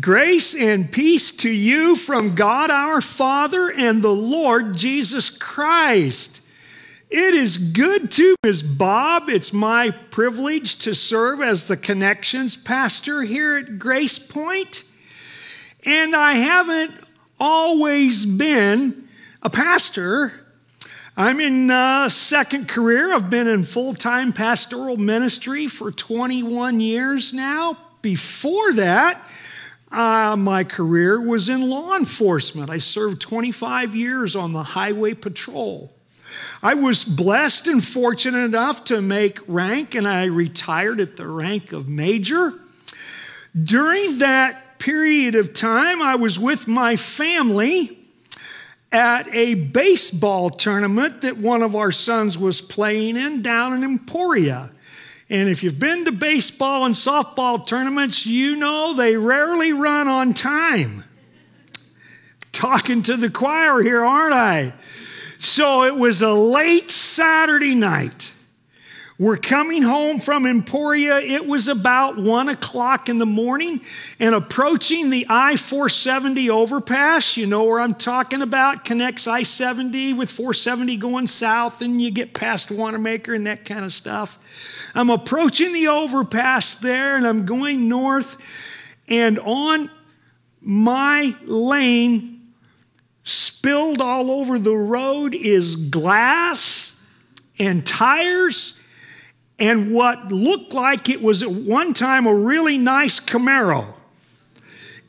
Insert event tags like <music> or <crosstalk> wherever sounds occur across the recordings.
Grace and peace to you from God our Father and the Lord Jesus Christ. It is good to Ms. Bob. It's my privilege to serve as the connections pastor here at Grace Point. And I haven't always been a pastor. I'm in uh, second career. I've been in full-time pastoral ministry for 21 years now. Before that, uh, my career was in law enforcement. I served 25 years on the highway patrol. I was blessed and fortunate enough to make rank, and I retired at the rank of major. During that period of time, I was with my family at a baseball tournament that one of our sons was playing in down in Emporia. And if you've been to baseball and softball tournaments, you know they rarely run on time. Talking to the choir here, aren't I? So it was a late Saturday night. We're coming home from Emporia. It was about one o'clock in the morning and approaching the I 470 overpass. You know where I'm talking about? Connects I 70 with 470 going south, and you get past Wanamaker and that kind of stuff. I'm approaching the overpass there and I'm going north, and on my lane, spilled all over the road, is glass and tires and what looked like it was at one time a really nice Camaro.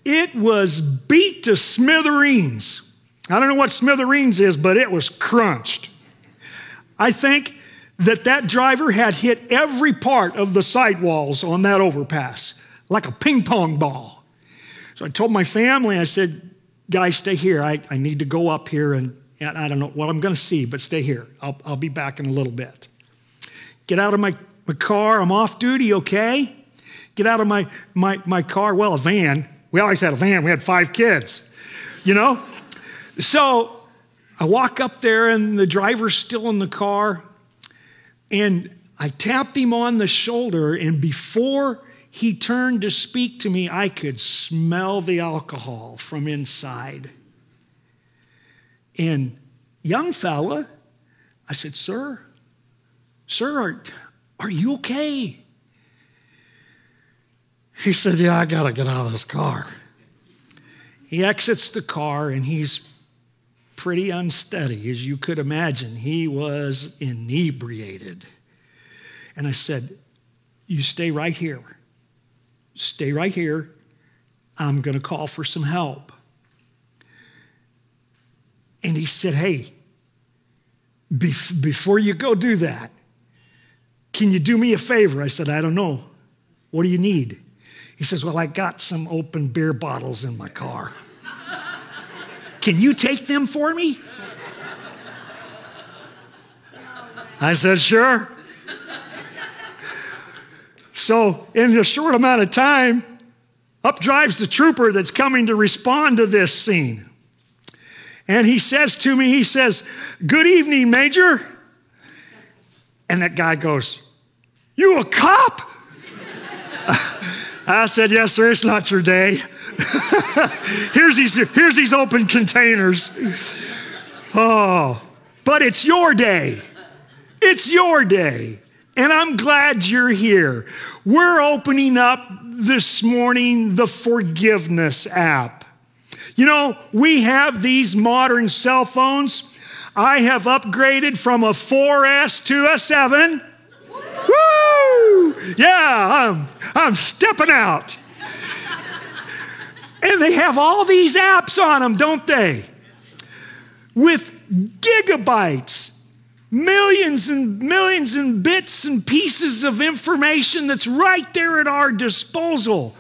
It was beat to smithereens. I don't know what smithereens is, but it was crunched. I think that that driver had hit every part of the sidewalls on that overpass like a ping pong ball. So I told my family, I said, guys, stay here. I, I need to go up here and, and I don't know what I'm going to see, but stay here. I'll, I'll be back in a little bit. Get out of my, my car. I'm off duty, okay? Get out of my, my, my car. Well, a van. We always had a van. We had five kids, you know? So I walk up there, and the driver's still in the car. And I tapped him on the shoulder, and before he turned to speak to me, I could smell the alcohol from inside. And young fella, I said, Sir, Sir, are, are you okay? He said, Yeah, I got to get out of this car. He exits the car and he's pretty unsteady, as you could imagine. He was inebriated. And I said, You stay right here. Stay right here. I'm going to call for some help. And he said, Hey, before you go do that, can you do me a favor? I said, I don't know. What do you need? He says, Well, I got some open beer bottles in my car. Can you take them for me? I said, Sure. So, in a short amount of time, up drives the trooper that's coming to respond to this scene. And he says to me, He says, Good evening, Major. And that guy goes, you a cop? I said, Yes, sir, it's not your day. <laughs> here's, these, here's these open containers. Oh, but it's your day. It's your day. And I'm glad you're here. We're opening up this morning the forgiveness app. You know, we have these modern cell phones. I have upgraded from a 4S to a 7. Yeah, I'm, I'm stepping out. and they have all these apps on them, don't they? With gigabytes, millions and millions and bits and pieces of information that's right there at our disposal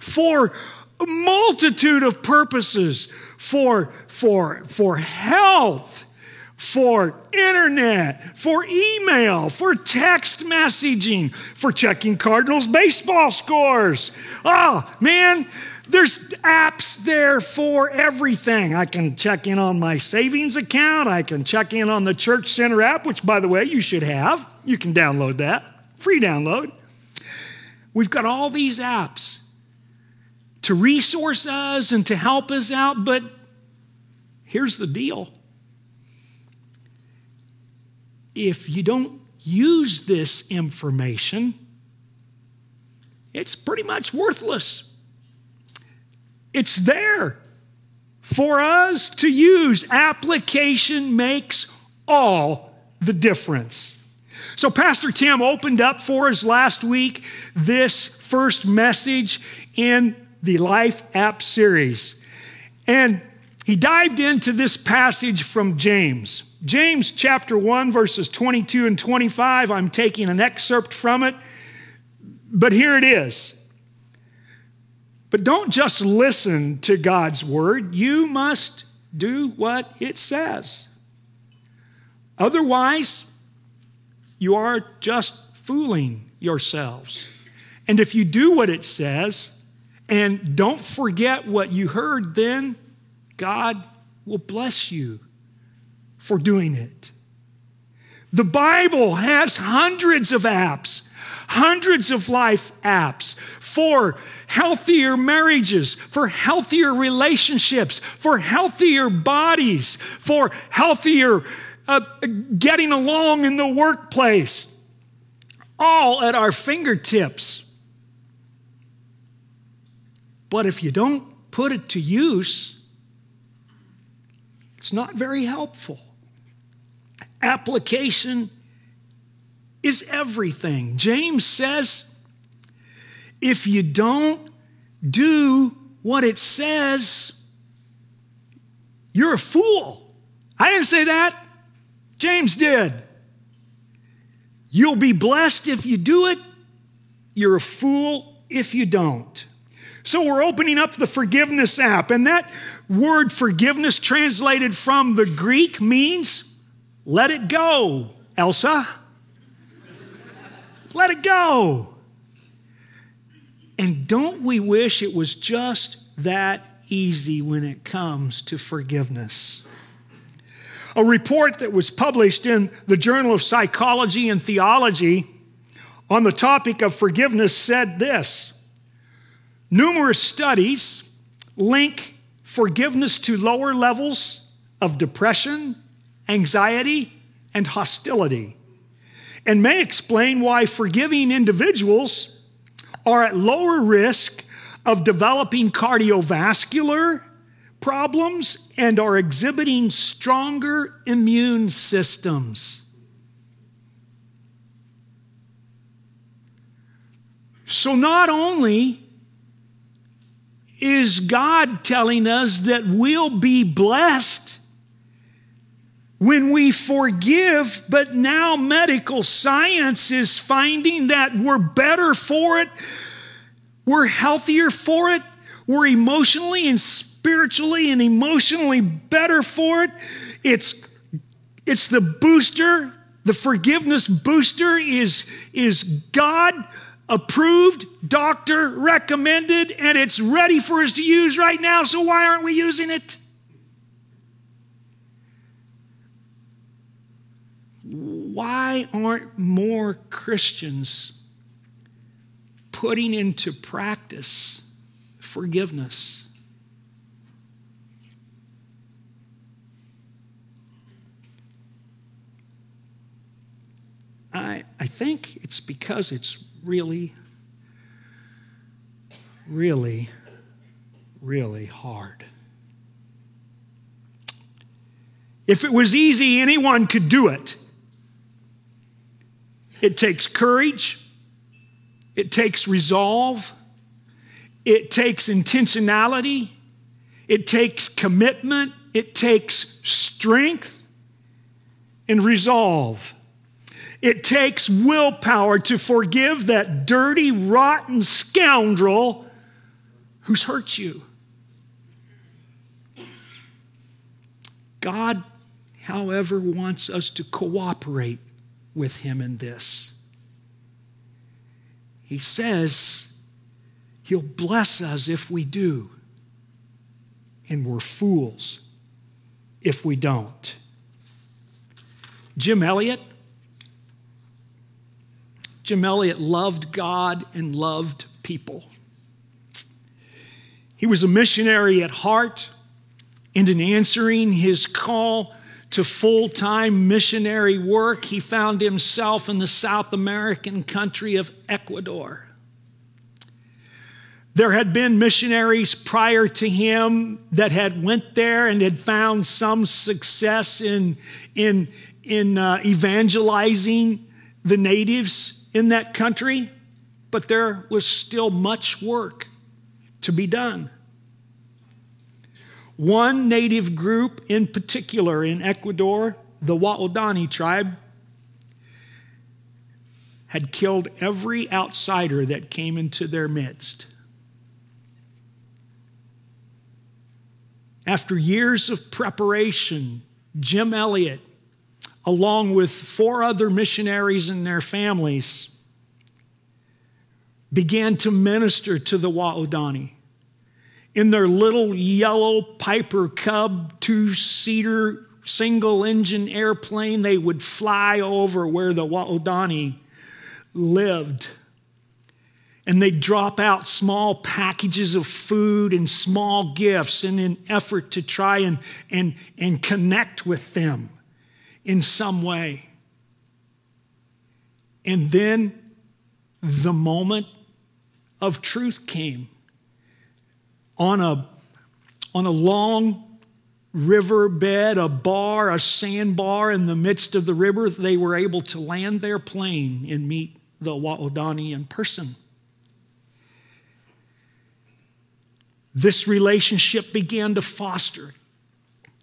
for a multitude of purposes for, for, for health for internet, for email, for text messaging, for checking Cardinals baseball scores. Oh, man, there's apps there for everything. I can check in on my savings account. I can check in on the Church Center app, which, by the way, you should have. You can download that, free download. We've got all these apps to resource us and to help us out, but here's the deal. If you don't use this information, it's pretty much worthless. It's there for us to use. Application makes all the difference. So, Pastor Tim opened up for us last week this first message in the Life app series. And he dived into this passage from James. James chapter 1, verses 22 and 25. I'm taking an excerpt from it, but here it is. But don't just listen to God's word, you must do what it says. Otherwise, you are just fooling yourselves. And if you do what it says and don't forget what you heard, then God will bless you for doing it. The Bible has hundreds of apps hundreds of life apps for healthier marriages, for healthier relationships, for healthier bodies, for healthier uh, getting along in the workplace, all at our fingertips. But if you don't put it to use, it's not very helpful. Application is everything. James says if you don't do what it says, you're a fool. I didn't say that. James did. You'll be blessed if you do it. You're a fool if you don't. So we're opening up the forgiveness app, and that word forgiveness translated from the Greek means let it go, Elsa. Let it go. And don't we wish it was just that easy when it comes to forgiveness? A report that was published in the Journal of Psychology and Theology on the topic of forgiveness said this Numerous studies link forgiveness to lower levels of depression, anxiety, and hostility and may explain why forgiving individuals are at lower risk of developing cardiovascular problems and are exhibiting stronger immune systems. So, not only is God telling us that we'll be blessed when we forgive, but now medical science is finding that we're better for it, we're healthier for it, we're emotionally and spiritually and emotionally better for it. It's, it's the booster, the forgiveness booster is, is God approved, doctor recommended, and it's ready for us to use right now. So why aren't we using it? why aren't more Christians putting into practice forgiveness? I, I think it's because it's really, really, really hard. If it was easy, anyone could do it. It takes courage, it takes resolve, it takes intentionality, it takes commitment, it takes strength and resolve. It takes willpower to forgive that dirty, rotten scoundrel who's hurt you. God, however, wants us to cooperate with him in this. He says he'll bless us if we do, and we're fools if we don't. Jim Elliot. Jim Elliot loved God and loved people. He was a missionary at heart, and in answering his call to full time missionary work, he found himself in the South American country of Ecuador. There had been missionaries prior to him that had went there and had found some success in, in, in uh, evangelizing the natives in that country, but there was still much work to be done. One native group in particular in Ecuador, the Waodani tribe, had killed every outsider that came into their midst. After years of preparation, Jim Elliot, along with four other missionaries and their families, began to minister to the Waodani in their little yellow Piper Cub two seater single engine airplane. They would fly over where the Waodani lived. And they'd drop out small packages of food and small gifts in an effort to try and, and, and connect with them in some way. And then the moment of truth came on a, on a long riverbed, a bar, a sandbar in the midst of the river, they were able to land their plane and meet the Waodani in person. This relationship began to foster.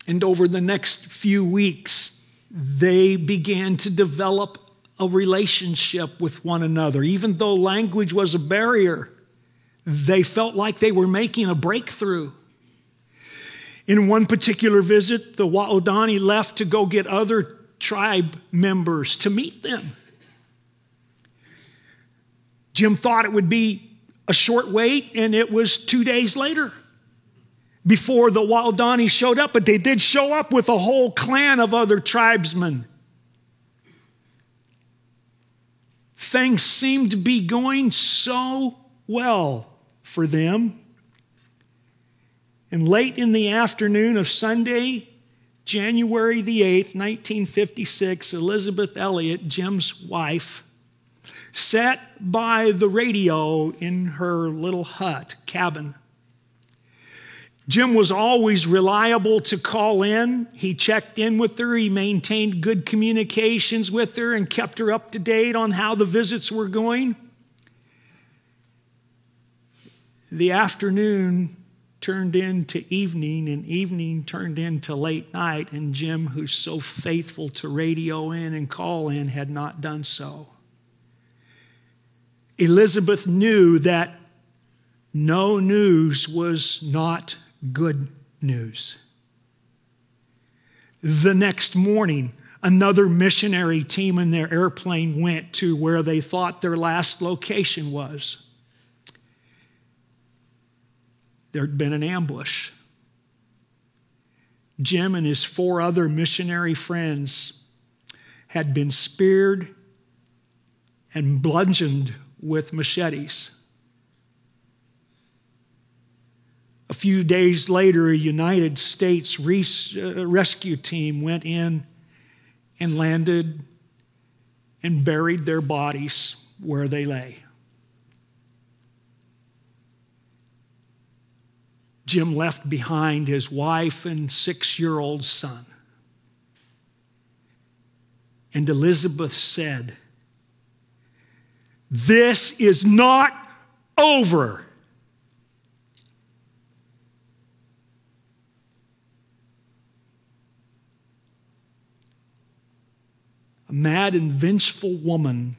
And over the next few weeks, they began to develop a relationship with one another. Even though language was a barrier, they felt like they were making a breakthrough. In one particular visit, the Waodani left to go get other tribe members to meet them. Jim thought it would be a short wait, and it was two days later before the Waodani showed up, but they did show up with a whole clan of other tribesmen. Things seemed to be going so well for them. And late in the afternoon of Sunday, January the 8th, 1956, Elizabeth Elliot, Jim's wife, sat by the radio in her little hut cabin. Jim was always reliable to call in. He checked in with her. He maintained good communications with her and kept her up to date on how the visits were going. the afternoon turned into evening, and evening turned into late night, and Jim, who's so faithful to radio in and call in, had not done so. Elizabeth knew that no news was not good news. The next morning, another missionary team in their airplane went to where they thought their last location was. there'd been an ambush. Jim and his four other missionary friends had been speared and bludgeoned with machetes. A few days later, a United States res- uh, rescue team went in and landed and buried their bodies where they lay. Jim left behind his wife and six year old son. And Elizabeth said, This is not over. A mad and vengeful woman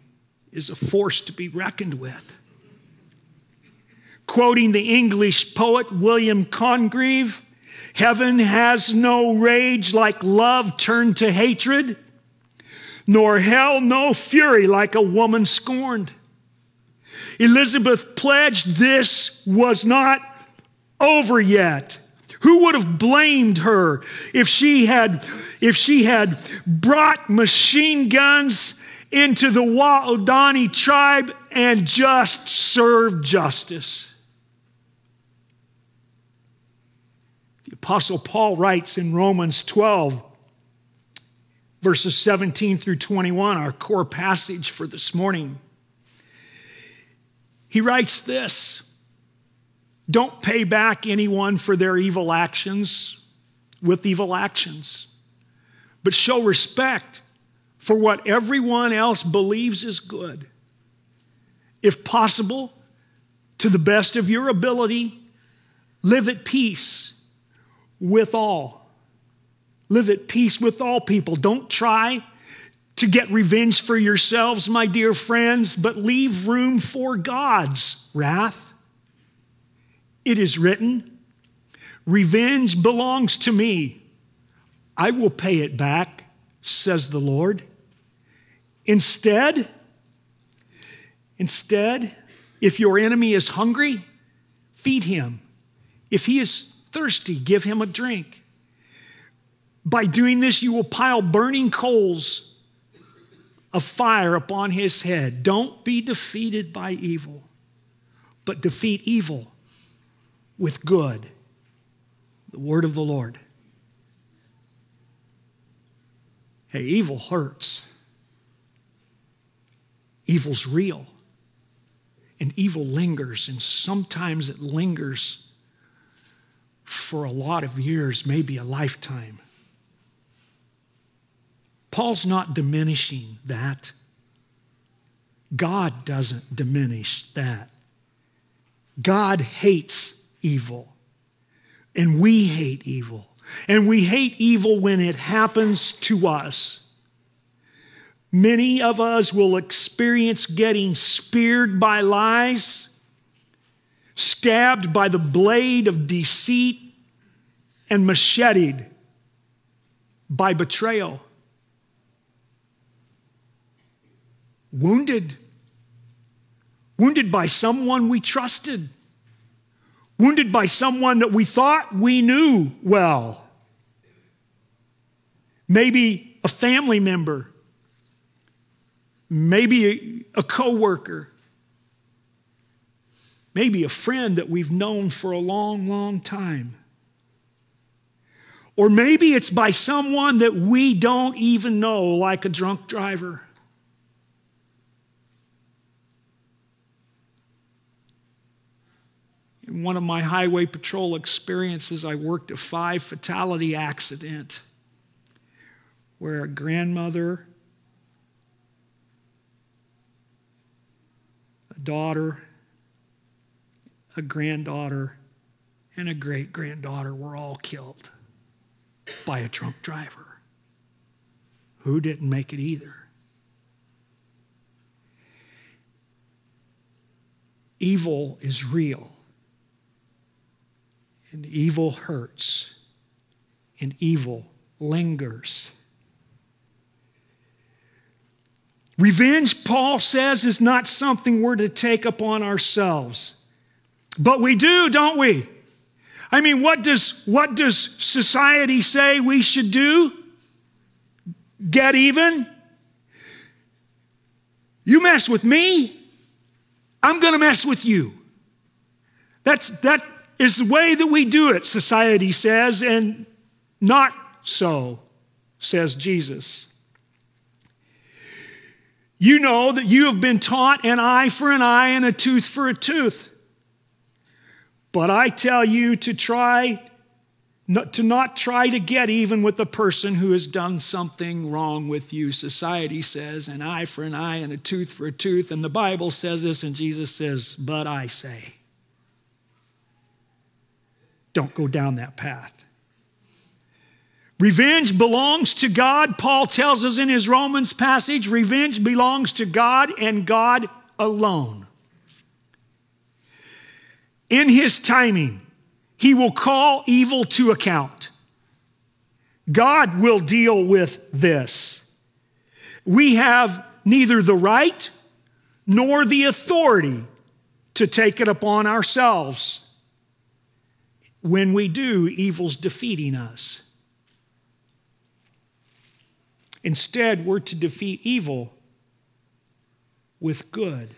is a force to be reckoned with quoting the English poet William Congreve Heaven has no rage like love turned to hatred, nor hell no fury like a woman scorned. Elizabeth pledged this was not over yet. Who would have blamed her if she had, if she had brought machine guns into the Waodani tribe and just served justice? The Apostle Paul writes in Romans 12, verses 17 through 21, our core passage for this morning. He writes this Don't pay back anyone for their evil actions with evil actions, but show respect for what everyone else believes is good. If possible, to the best of your ability, live at peace with all. Live at peace with all people. Don't try to get revenge for yourselves, my dear friends, but leave room for God's wrath. It is written, Revenge belongs to me. I will pay it back, says the Lord. Instead, instead, if your enemy is hungry, feed him. If he is thirsty, give him a drink. By doing this, you will pile burning coals of fire upon his head. Don't be defeated by evil, but defeat evil with good. The word of the Lord. Hey, evil hurts. Evil's real. And evil lingers, and sometimes it lingers for a lot of years, maybe a lifetime. Paul's not diminishing that. God doesn't diminish that. God hates evil, and we hate evil. And we hate evil when it happens to us. Many of us will experience getting speared by lies, stabbed by the blade of deceit, and macheted by betrayal. Wounded. Wounded by someone we trusted. Wounded by someone that we thought we knew well. Maybe a family member maybe a, a coworker, maybe a friend that we've known for a long, long time. Or maybe it's by someone that we don't even know, like a drunk driver. In one of my highway patrol experiences, I worked a five fatality accident where a grandmother a daughter, a granddaughter, and a great granddaughter were all killed by a drunk driver who didn't make it either. Evil is real, and evil hurts, and evil lingers. Revenge, Paul says, is not something we're to take upon ourselves. But we do, don't we? I mean, what does, what does society say we should do? Get even? You mess with me, I'm going to mess with you. That's, that is the way that we do it, society says, and not so, says Jesus. You know that you have been taught an eye for an eye and a tooth for a tooth. But I tell you to try to not try to get even with the person who has done something wrong with you. Society says an eye for an eye and a tooth for a tooth, and the Bible says this, and Jesus says, But I say, don't go down that path. Revenge belongs to God. Paul tells us in his Romans passage revenge belongs to God and God alone. In his timing, he will call evil to account. God will deal with this. We have neither the right nor the authority to take it upon ourselves. When we do, evil's defeating us. Instead, we're to defeat evil with good.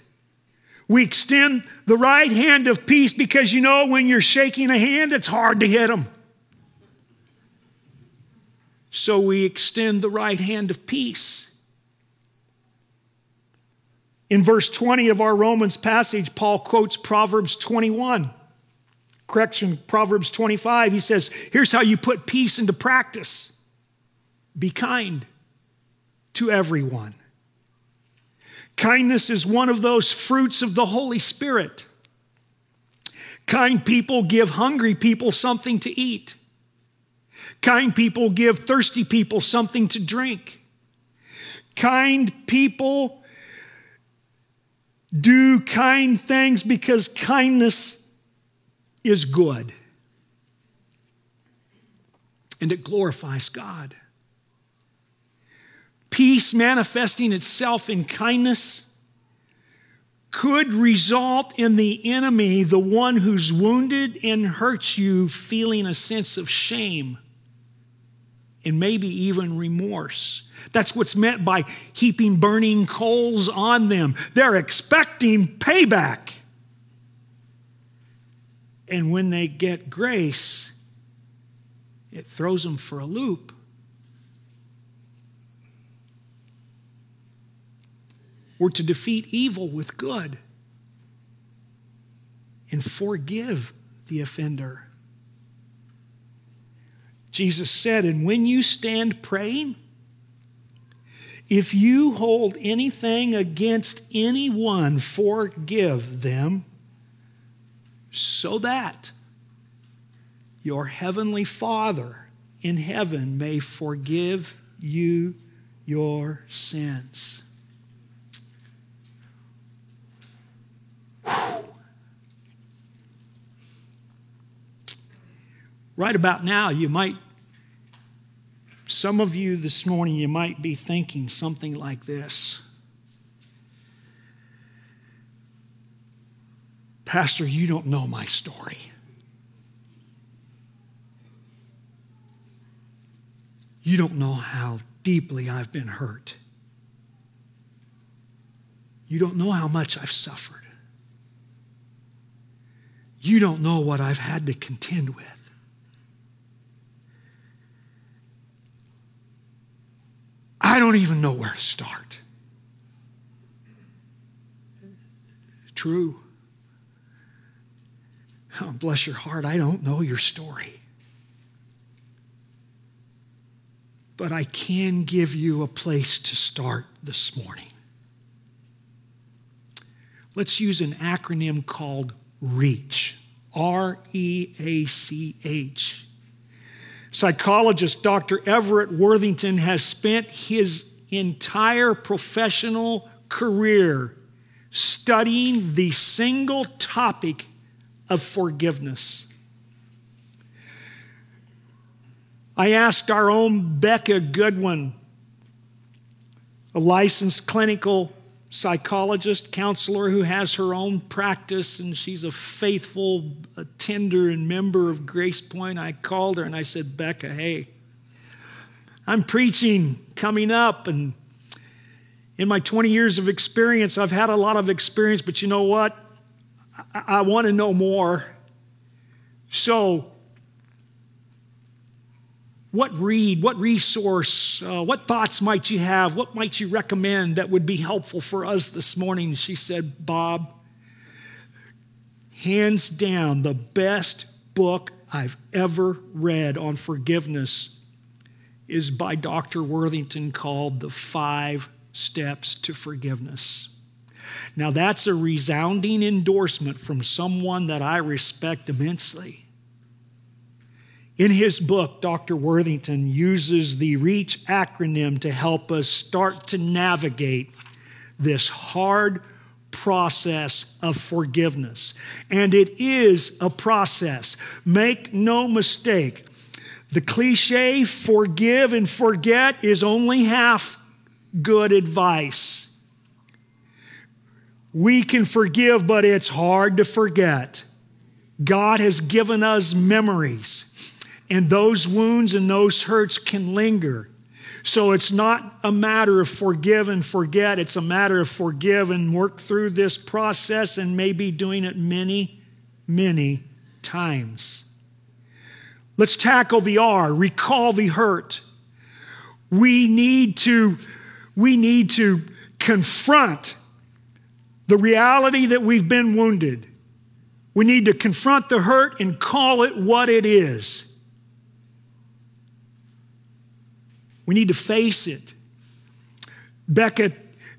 We extend the right hand of peace because you know when you're shaking a hand, it's hard to hit them. So we extend the right hand of peace. In verse 20 of our Romans passage, Paul quotes Proverbs 21. Correction, Proverbs 25. He says, Here's how you put peace into practice be kind to everyone. Kindness is one of those fruits of the Holy Spirit. Kind people give hungry people something to eat. Kind people give thirsty people something to drink. Kind people do kind things because kindness is good and it glorifies God. Peace manifesting itself in kindness could result in the enemy, the one who's wounded and hurts you, feeling a sense of shame and maybe even remorse. That's what's meant by heaping burning coals on them. They're expecting payback. And when they get grace, it throws them for a loop. We're to defeat evil with good and forgive the offender. Jesus said, And when you stand praying, if you hold anything against anyone, forgive them, so that your heavenly Father in heaven may forgive you your sins. Right about now, you might, some of you this morning, you might be thinking something like this Pastor, you don't know my story. You don't know how deeply I've been hurt. You don't know how much I've suffered. You don't know what I've had to contend with. I don't even know where to start. True. Oh, bless your heart, I don't know your story. But I can give you a place to start this morning. Let's use an acronym called REACH. R E A C H. Psychologist Dr. Everett Worthington has spent his entire professional career studying the single topic of forgiveness. I asked our own Becca Goodwin, a licensed clinical psychologist, counselor who has her own practice, and she's a faithful attender and member of Grace Point. I called her and I said, Becca, hey, I'm preaching coming up, and in my 20 years of experience, I've had a lot of experience, but you know what? I, I want to know more. So what read, what resource, uh, what thoughts might you have? What might you recommend that would be helpful for us this morning? She said, Bob, hands down, the best book I've ever read on forgiveness is by Dr. Worthington called The Five Steps to Forgiveness. Now, that's a resounding endorsement from someone that I respect immensely. In his book, Dr. Worthington uses the REACH acronym to help us start to navigate this hard process of forgiveness. And it is a process. Make no mistake. The cliche, forgive and forget, is only half good advice. We can forgive, but it's hard to forget. God has given us memories. And those wounds and those hurts can linger. So it's not a matter of forgive and forget. It's a matter of forgive and work through this process and maybe doing it many, many times. Let's tackle the R, recall the hurt. We need to, we need to confront the reality that we've been wounded. We need to confront the hurt and call it what it is. We need to face it. Becca,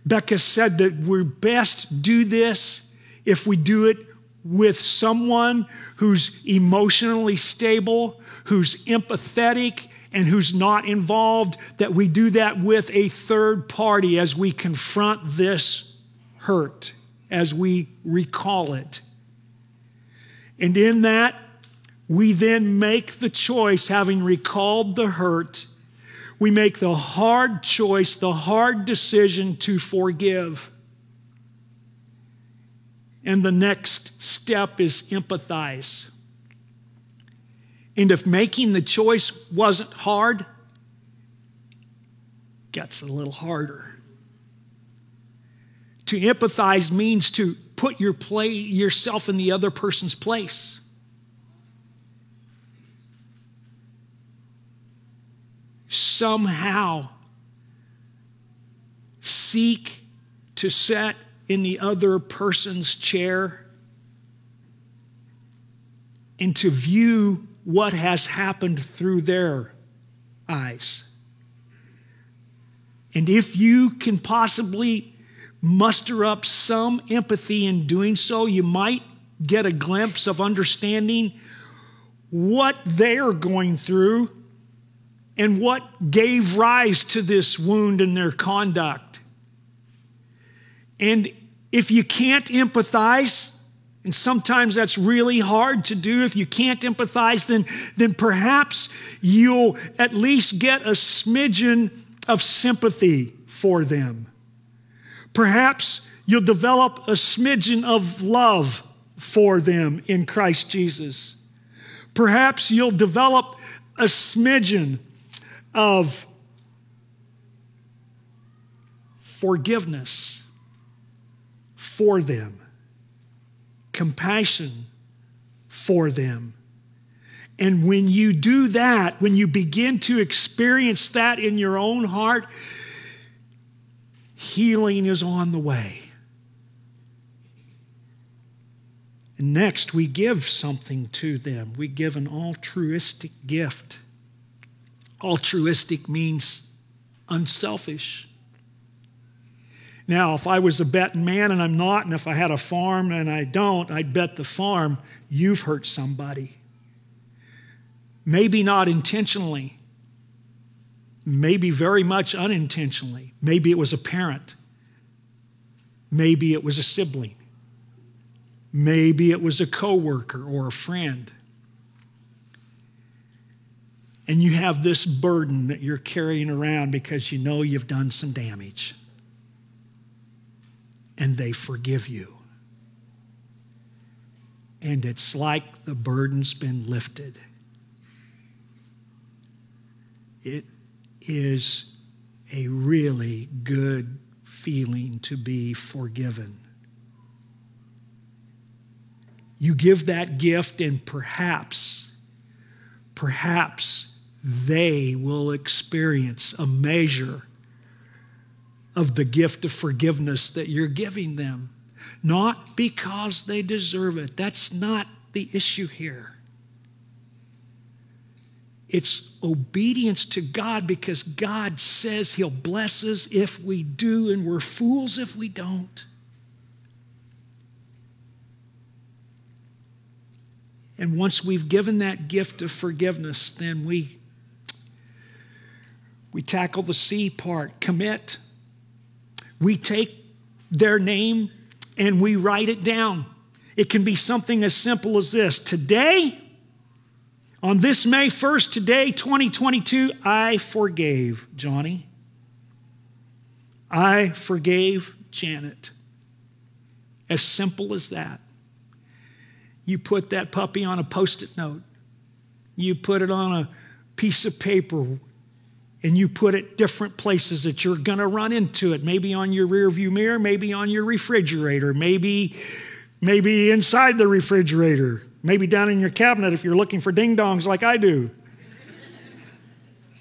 Becca said that we best do this if we do it with someone who's emotionally stable, who's empathetic, and who's not involved, that we do that with a third party as we confront this hurt, as we recall it. And in that, we then make the choice, having recalled the hurt, we make the hard choice, the hard decision to forgive. And the next step is empathize. And if making the choice wasn't hard, gets a little harder. To empathize means to put your play, yourself in the other person's place. Somehow seek to set in the other person's chair and to view what has happened through their eyes. And if you can possibly muster up some empathy in doing so, you might get a glimpse of understanding what they're going through and what gave rise to this wound in their conduct. And if you can't empathize, and sometimes that's really hard to do. If you can't empathize, then, then perhaps you'll at least get a smidgen of sympathy for them. Perhaps you'll develop a smidgen of love for them in Christ Jesus. Perhaps you'll develop a smidgen of forgiveness for them compassion for them. And when you do that, when you begin to experience that in your own heart, healing is on the way. Next, we give something to them. We give an altruistic gift. Altruistic means unselfish. Now, if I was a betting man and I'm not, and if I had a farm and I don't, I'd bet the farm you've hurt somebody. Maybe not intentionally, maybe very much unintentionally. Maybe it was a parent, maybe it was a sibling, maybe it was a coworker or a friend. And you have this burden that you're carrying around because you know you've done some damage and they forgive you. And it's like the burden's been lifted. It is a really good feeling to be forgiven. You give that gift, and perhaps, perhaps they will experience a measure of the gift of forgiveness that you're giving them. Not because they deserve it. That's not the issue here. It's obedience to God because God says He'll bless us if we do, and we're fools if we don't. And once we've given that gift of forgiveness, then we, we tackle the C part commit we take their name and we write it down. It can be something as simple as this Today, on this May 1st, today, 2022, I forgave Johnny. I forgave Janet. As simple as that. You put that puppy on a post it note, you put it on a piece of paper and you put it different places that you're going to run into it maybe on your rear view mirror maybe on your refrigerator maybe maybe inside the refrigerator maybe down in your cabinet if you're looking for ding dongs like i do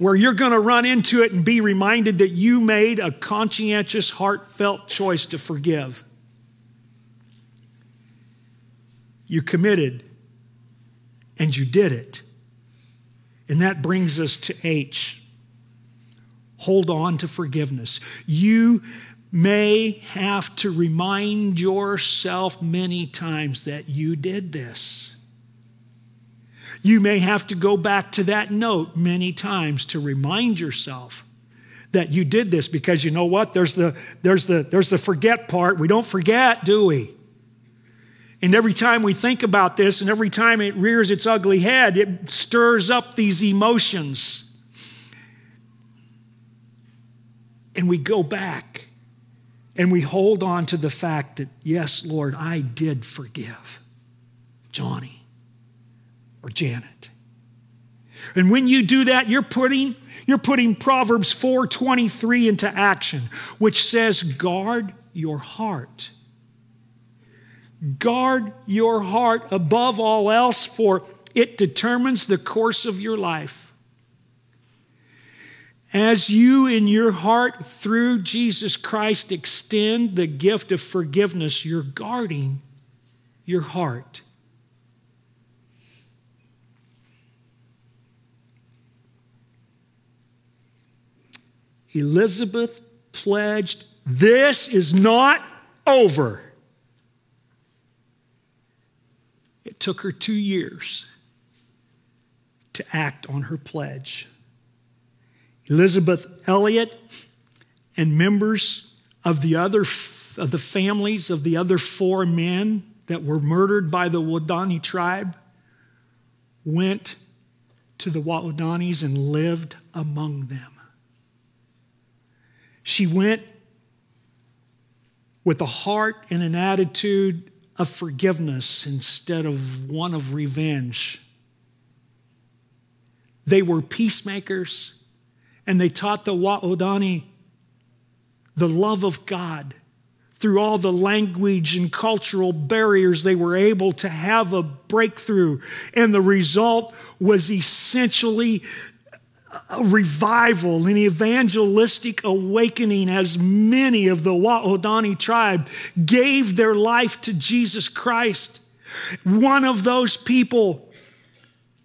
where you're going to run into it and be reminded that you made a conscientious, heartfelt choice to forgive. You committed and you did it. And that brings us to H. Hold on to forgiveness. You may have to remind yourself many times that you did this. You may have to go back to that note many times to remind yourself that you did this because you know what? There's the, there's the, there's the forget part. We don't forget, do we? And every time we think about this and every time it rears its ugly head, it stirs up these emotions. And we go back and we hold on to the fact that, yes, Lord, I did forgive Johnny or Janet. And when you do that, you're putting, you're putting Proverbs 4:23 into action, which says, guard your heart. Guard your heart above all else, for it determines the course of your life. As you in your heart through Jesus Christ extend the gift of forgiveness, you're guarding your heart. Elisabeth pledged, This is not over. It took her two years to act on her pledge. Elisabeth Elliot and members of the other of the families of the other four men that were murdered by the Waodani tribe went to the Waodanis and lived among them. She went with a heart and an attitude of forgiveness instead of one of revenge. They were peacemakers and they taught the Waodani the love of God. Through all the language and cultural barriers, they were able to have a breakthrough. And the result was essentially a revival, an evangelistic awakening as many of the Waodani tribe gave their life to Jesus Christ. One of those people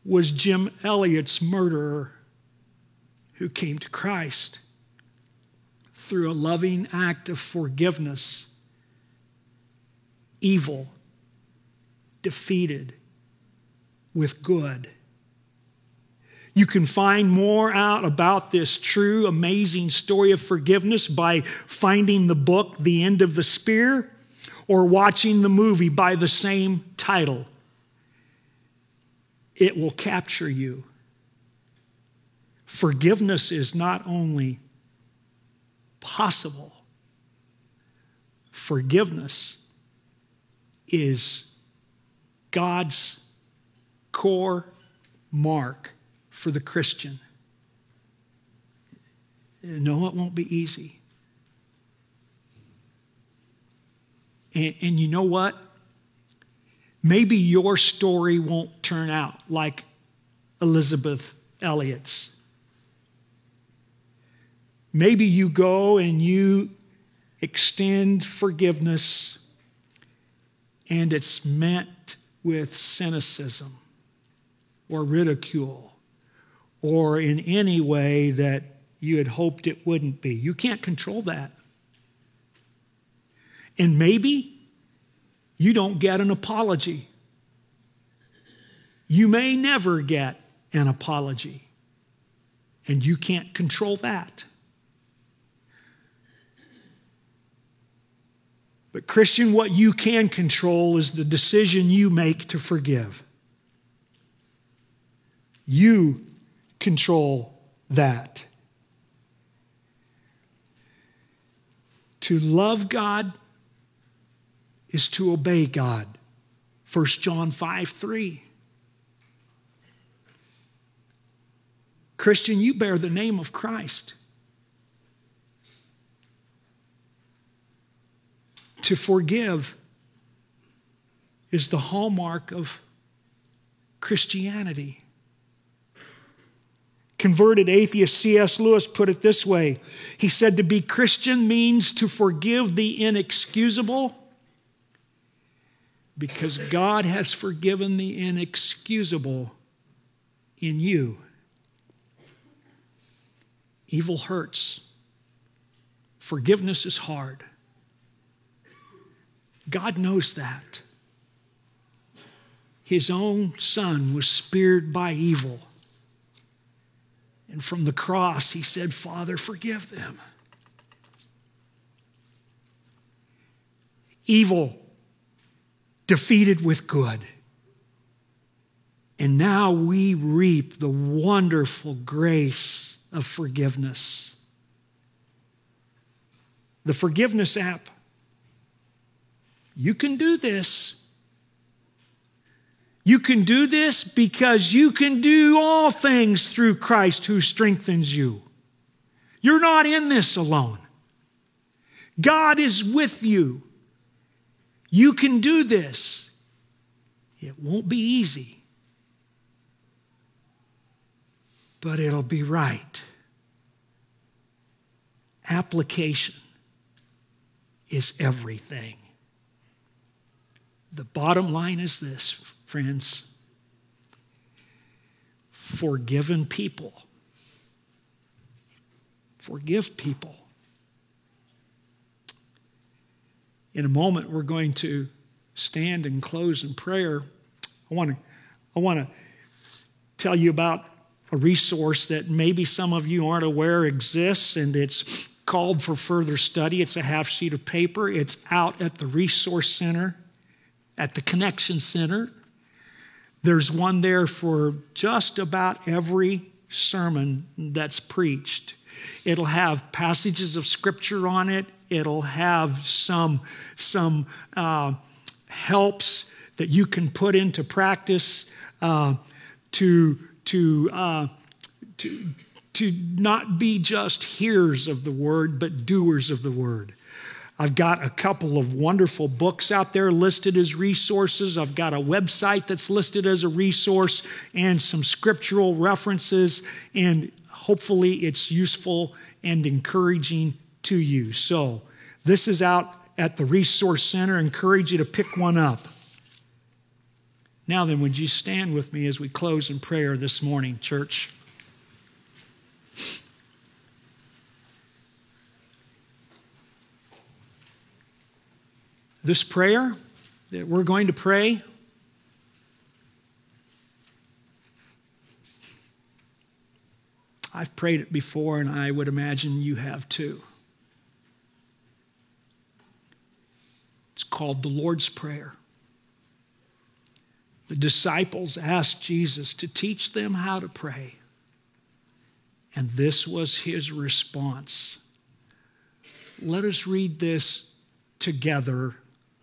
was Jim Elliot's murderer who came to Christ through a loving act of forgiveness. Evil defeated with good. You can find more out about this true, amazing story of forgiveness by finding the book, The End of the Spear, or watching the movie by the same title. It will capture you. Forgiveness is not only possible, forgiveness is God's core mark for the Christian. No, it won't be easy. And, and, you know what? Maybe your story won't turn out like Elisabeth Elliot's. Maybe you go and you extend forgiveness and it's met with cynicism or ridicule or in any way that you had hoped it wouldn't be. You can't control that. And maybe you don't get an apology. You may never get an apology, and you can't control that. But, Christian, what you can control is the decision you make to forgive. You control that. To love God is to obey God. 1 John 5 3. Christian, you bear the name of Christ. To forgive is the hallmark of Christianity. converted atheist C.S. Lewis put it this way He said, To be Christian means to forgive the inexcusable because God has forgiven the inexcusable in you. Evil hurts. Forgiveness is hard. God knows that. His own son was speared by evil. And from the cross, he said, Father, forgive them. Evil defeated with good. And now we reap the wonderful grace of forgiveness. The forgiveness app. You can do this. You can do this because you can do all things through Christ who strengthens you. You're not in this alone. God is with you. You can do this. It won't be easy, but it'll be right. Application is everything. The bottom line is this, friends forgiven people. Forgive people. In a moment, we're going to stand and close in prayer. I want to, I want to tell you about a resource that maybe some of you aren't aware exists, and it's called for further study. It's a half sheet of paper. It's out at the Resource Center, at the Connection Center. There's one there for just about every sermon that's preached. It'll have passages of scripture on it. It'll have some, some uh, helps that you can put into practice uh, to, to, uh, to, to not be just hearers of the word, but doers of the word. I've got a couple of wonderful books out there listed as resources. I've got a website that's listed as a resource and some scriptural references, and hopefully it's useful and encouraging to you. So, this is out at the Resource Center. I encourage you to pick one up. Now, then, would you stand with me as we close in prayer this morning, church? This prayer that we're going to pray I've prayed it before, and I would imagine you have too. It's called the Lord's Prayer. The disciples asked Jesus to teach them how to pray. And this was his response. Let us read this together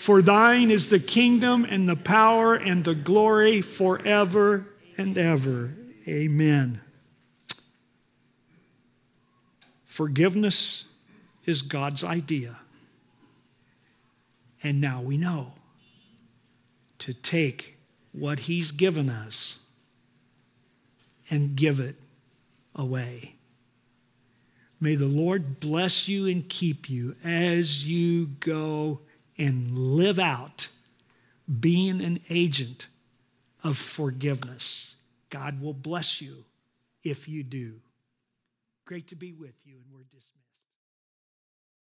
For thine is the kingdom and the power and the glory forever and ever. Amen. Forgiveness is God's idea. And now we know to take what He's given us and give it away. May the Lord bless you and keep you as you go and live out being an agent of forgiveness. God will bless you if you do. Great to be with you, and we're dismissed.